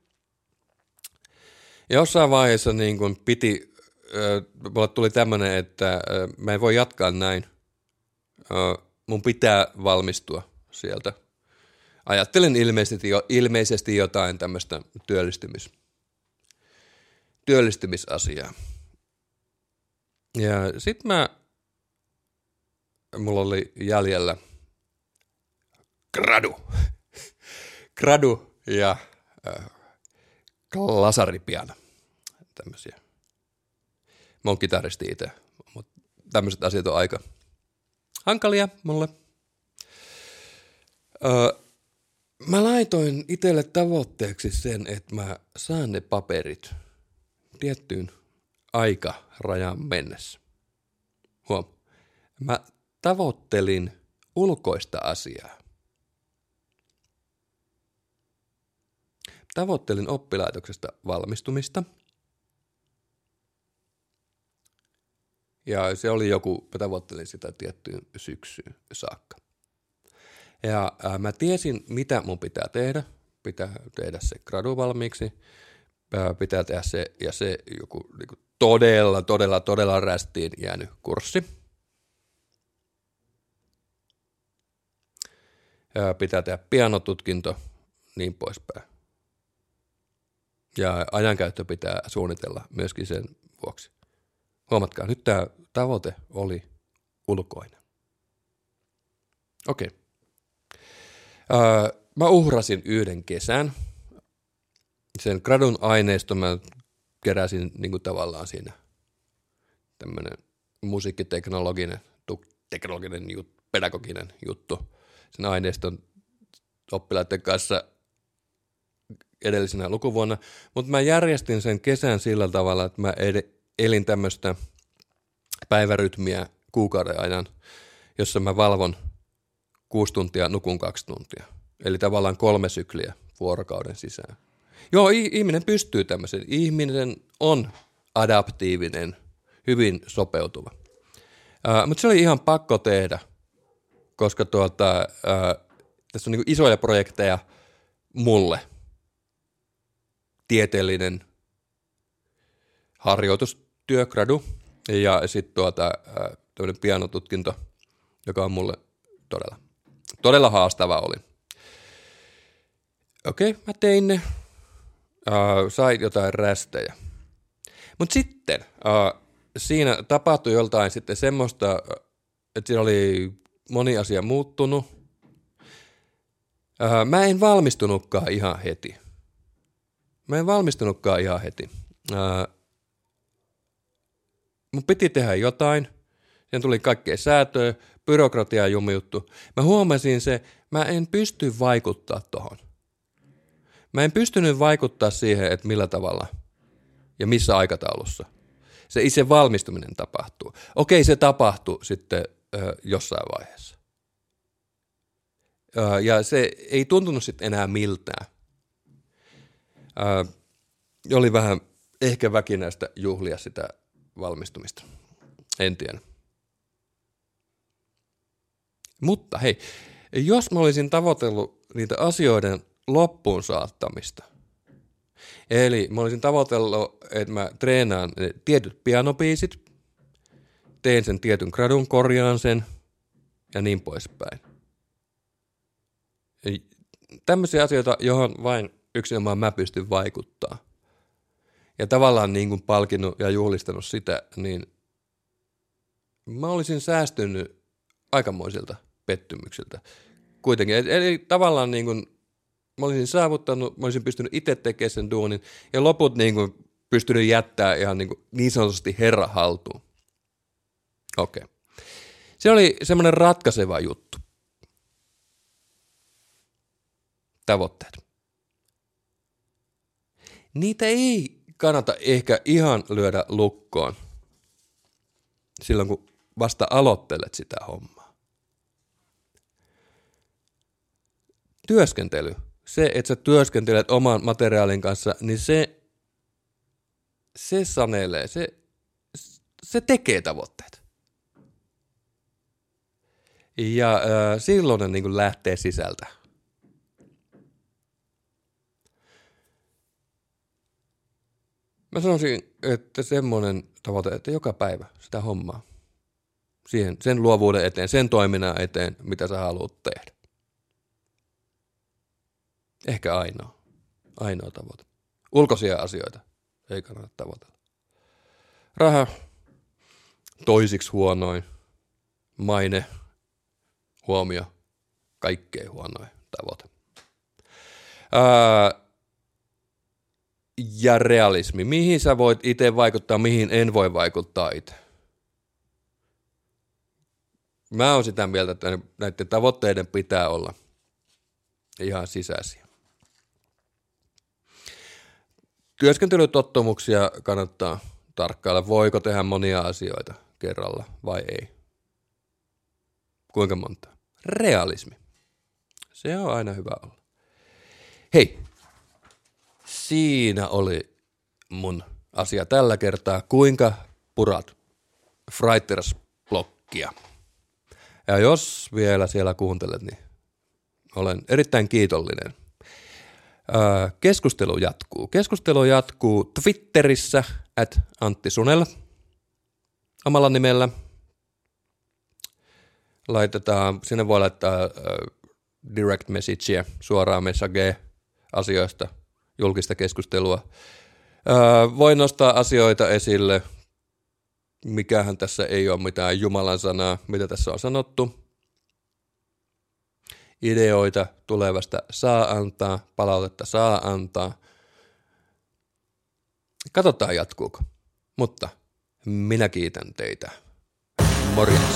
Jossain vaiheessa niin kun piti, mulle tuli tämmöinen, että mä en voi jatkaa näin. Mun pitää valmistua sieltä. Ajattelen ilmeisesti, ilmeisesti jotain tämmöistä työllistymis, työllistymisasiaa. Ja sit mä mulla oli jäljellä gradu. gradu ja äh, lasaripiano. Tämmöisiä. Mä oon kitaristi itse, mutta tämmöiset asiat on aika hankalia mulle. Öö, mä laitoin itselle tavoitteeksi sen, että mä saan ne paperit tiettyyn aikarajan mennessä. Huom. Mä tavoittelin ulkoista asiaa. Tavoittelin oppilaitoksesta valmistumista. Ja se oli joku, mä tavoittelin sitä tiettyyn syksyyn saakka. Ja ää, mä tiesin, mitä mun pitää tehdä. Pitää tehdä se gradu valmiiksi, ää, pitää tehdä se ja se joku niin kuin todella, todella, todella rästiin jäänyt kurssi. Ää, pitää tehdä pianotutkinto, niin poispäin. Ja ajankäyttö pitää suunnitella myöskin sen vuoksi. Huomatkaa, nyt tämä tavoite oli ulkoinen. Okei. Öö, mä uhrasin yhden kesän. Sen gradun aineiston mä keräsin niin kuin tavallaan siinä tämmöinen musiikkiteknologinen, teknologinen jut, pedagoginen juttu. Sen aineiston oppilaiden kanssa edellisenä lukuvuonna, mutta mä järjestin sen kesän sillä tavalla, että mä elin tämmöistä päivärytmiä kuukauden ajan, jossa mä valvon kuusi tuntia, nukun kaksi tuntia. Eli tavallaan kolme sykliä vuorokauden sisään. Joo, ihminen pystyy tämmöisen. Ihminen on adaptiivinen, hyvin sopeutuva. Uh, mutta se oli ihan pakko tehdä, koska tuota, uh, tässä on niinku isoja projekteja mulle. Tieteellinen harjoitustyö, gradu, ja sitten tuota, uh, pianotutkinto, joka on mulle todella, todella haastava oli. Okei, okay, mä tein ne uh, sai jotain rästejä. Mutta sitten uh, siinä tapahtui joltain sitten semmoista, että siinä oli moni asia muuttunut. Uh, mä en valmistunutkaan ihan heti. Mä en valmistunutkaan ihan heti. Uh, mun piti tehdä jotain. Sen tuli kaikkea säätöä, byrokratia jumiuttu. Mä huomasin se, mä en pysty vaikuttaa tohon. Mä en pystynyt vaikuttaa siihen, että millä tavalla ja missä aikataulussa se itse valmistuminen tapahtuu. Okei, se tapahtuu sitten ö, jossain vaiheessa. Ö, ja se ei tuntunut sitten enää miltään. Ö, oli vähän ehkä väkinäistä juhlia sitä valmistumista. En tiedä. Mutta hei, jos mä olisin tavoitellut niitä asioiden loppuun saattamista. Eli mä olisin tavoitellut, että mä treenaan tietyt pianopiisit, teen sen tietyn gradun, korjaan sen ja niin poispäin. Tämmöisiä asioita, johon vain yksinomaan mä pystyn vaikuttaa. Ja tavallaan niin kuin palkinnut ja juhlistanut sitä, niin mä olisin säästynyt aikamoisilta pettymyksiltä. Kuitenkin, eli tavallaan niin kuin mä olisin saavuttanut, mä olisin pystynyt itse tekemään sen duunin, ja loput niin kuin pystynyt jättää ihan niin, kuin niin sanotusti herra haltuun. Okei. Okay. Se oli semmoinen ratkaiseva juttu. Tavoitteet. Niitä ei kannata ehkä ihan lyödä lukkoon silloin, kun vasta aloittelet sitä hommaa. Työskentely se, että sä työskentelet oman materiaalin kanssa, niin se, se sanelee, se, se tekee tavoitteet. Ja äh, silloin ne niin lähtee sisältä. Mä sanoisin, että semmoinen tavoite, että joka päivä sitä hommaa. Siihen, sen luovuuden eteen, sen toiminnan eteen, mitä sä haluat tehdä. Ehkä ainoa. Ainoa tavoite. Ulkoisia asioita ei kannata tavoitella. Raha, toisiksi huonoin, maine, Huomio, kaikkein huonoin tavoite. Ää, ja realismi. Mihin sä voit itse vaikuttaa, mihin en voi vaikuttaa itse. Mä oon sitä mieltä, että näiden tavoitteiden pitää olla ihan sisäisiä. Työskentelytottumuksia kannattaa tarkkailla. Voiko tehdä monia asioita kerralla vai ei? Kuinka monta? Realismi. Se on aina hyvä olla. Hei, siinä oli mun asia tällä kertaa. Kuinka purat Freiters-blokkia? Ja jos vielä siellä kuuntelet, niin olen erittäin kiitollinen. Keskustelu jatkuu. Keskustelu jatkuu Twitterissä at Antti Sunel omalla nimellä. Laitetaan, sinne voi laittaa direct messagea, suoraan messagea asioista, julkista keskustelua. Voi nostaa asioita esille, mikähän tässä ei ole mitään Jumalan sanaa, mitä tässä on sanottu. Ideoita tulevasta saa antaa, palautetta saa antaa. Katsotaan jatkuuko. Mutta minä kiitän teitä. Morjens.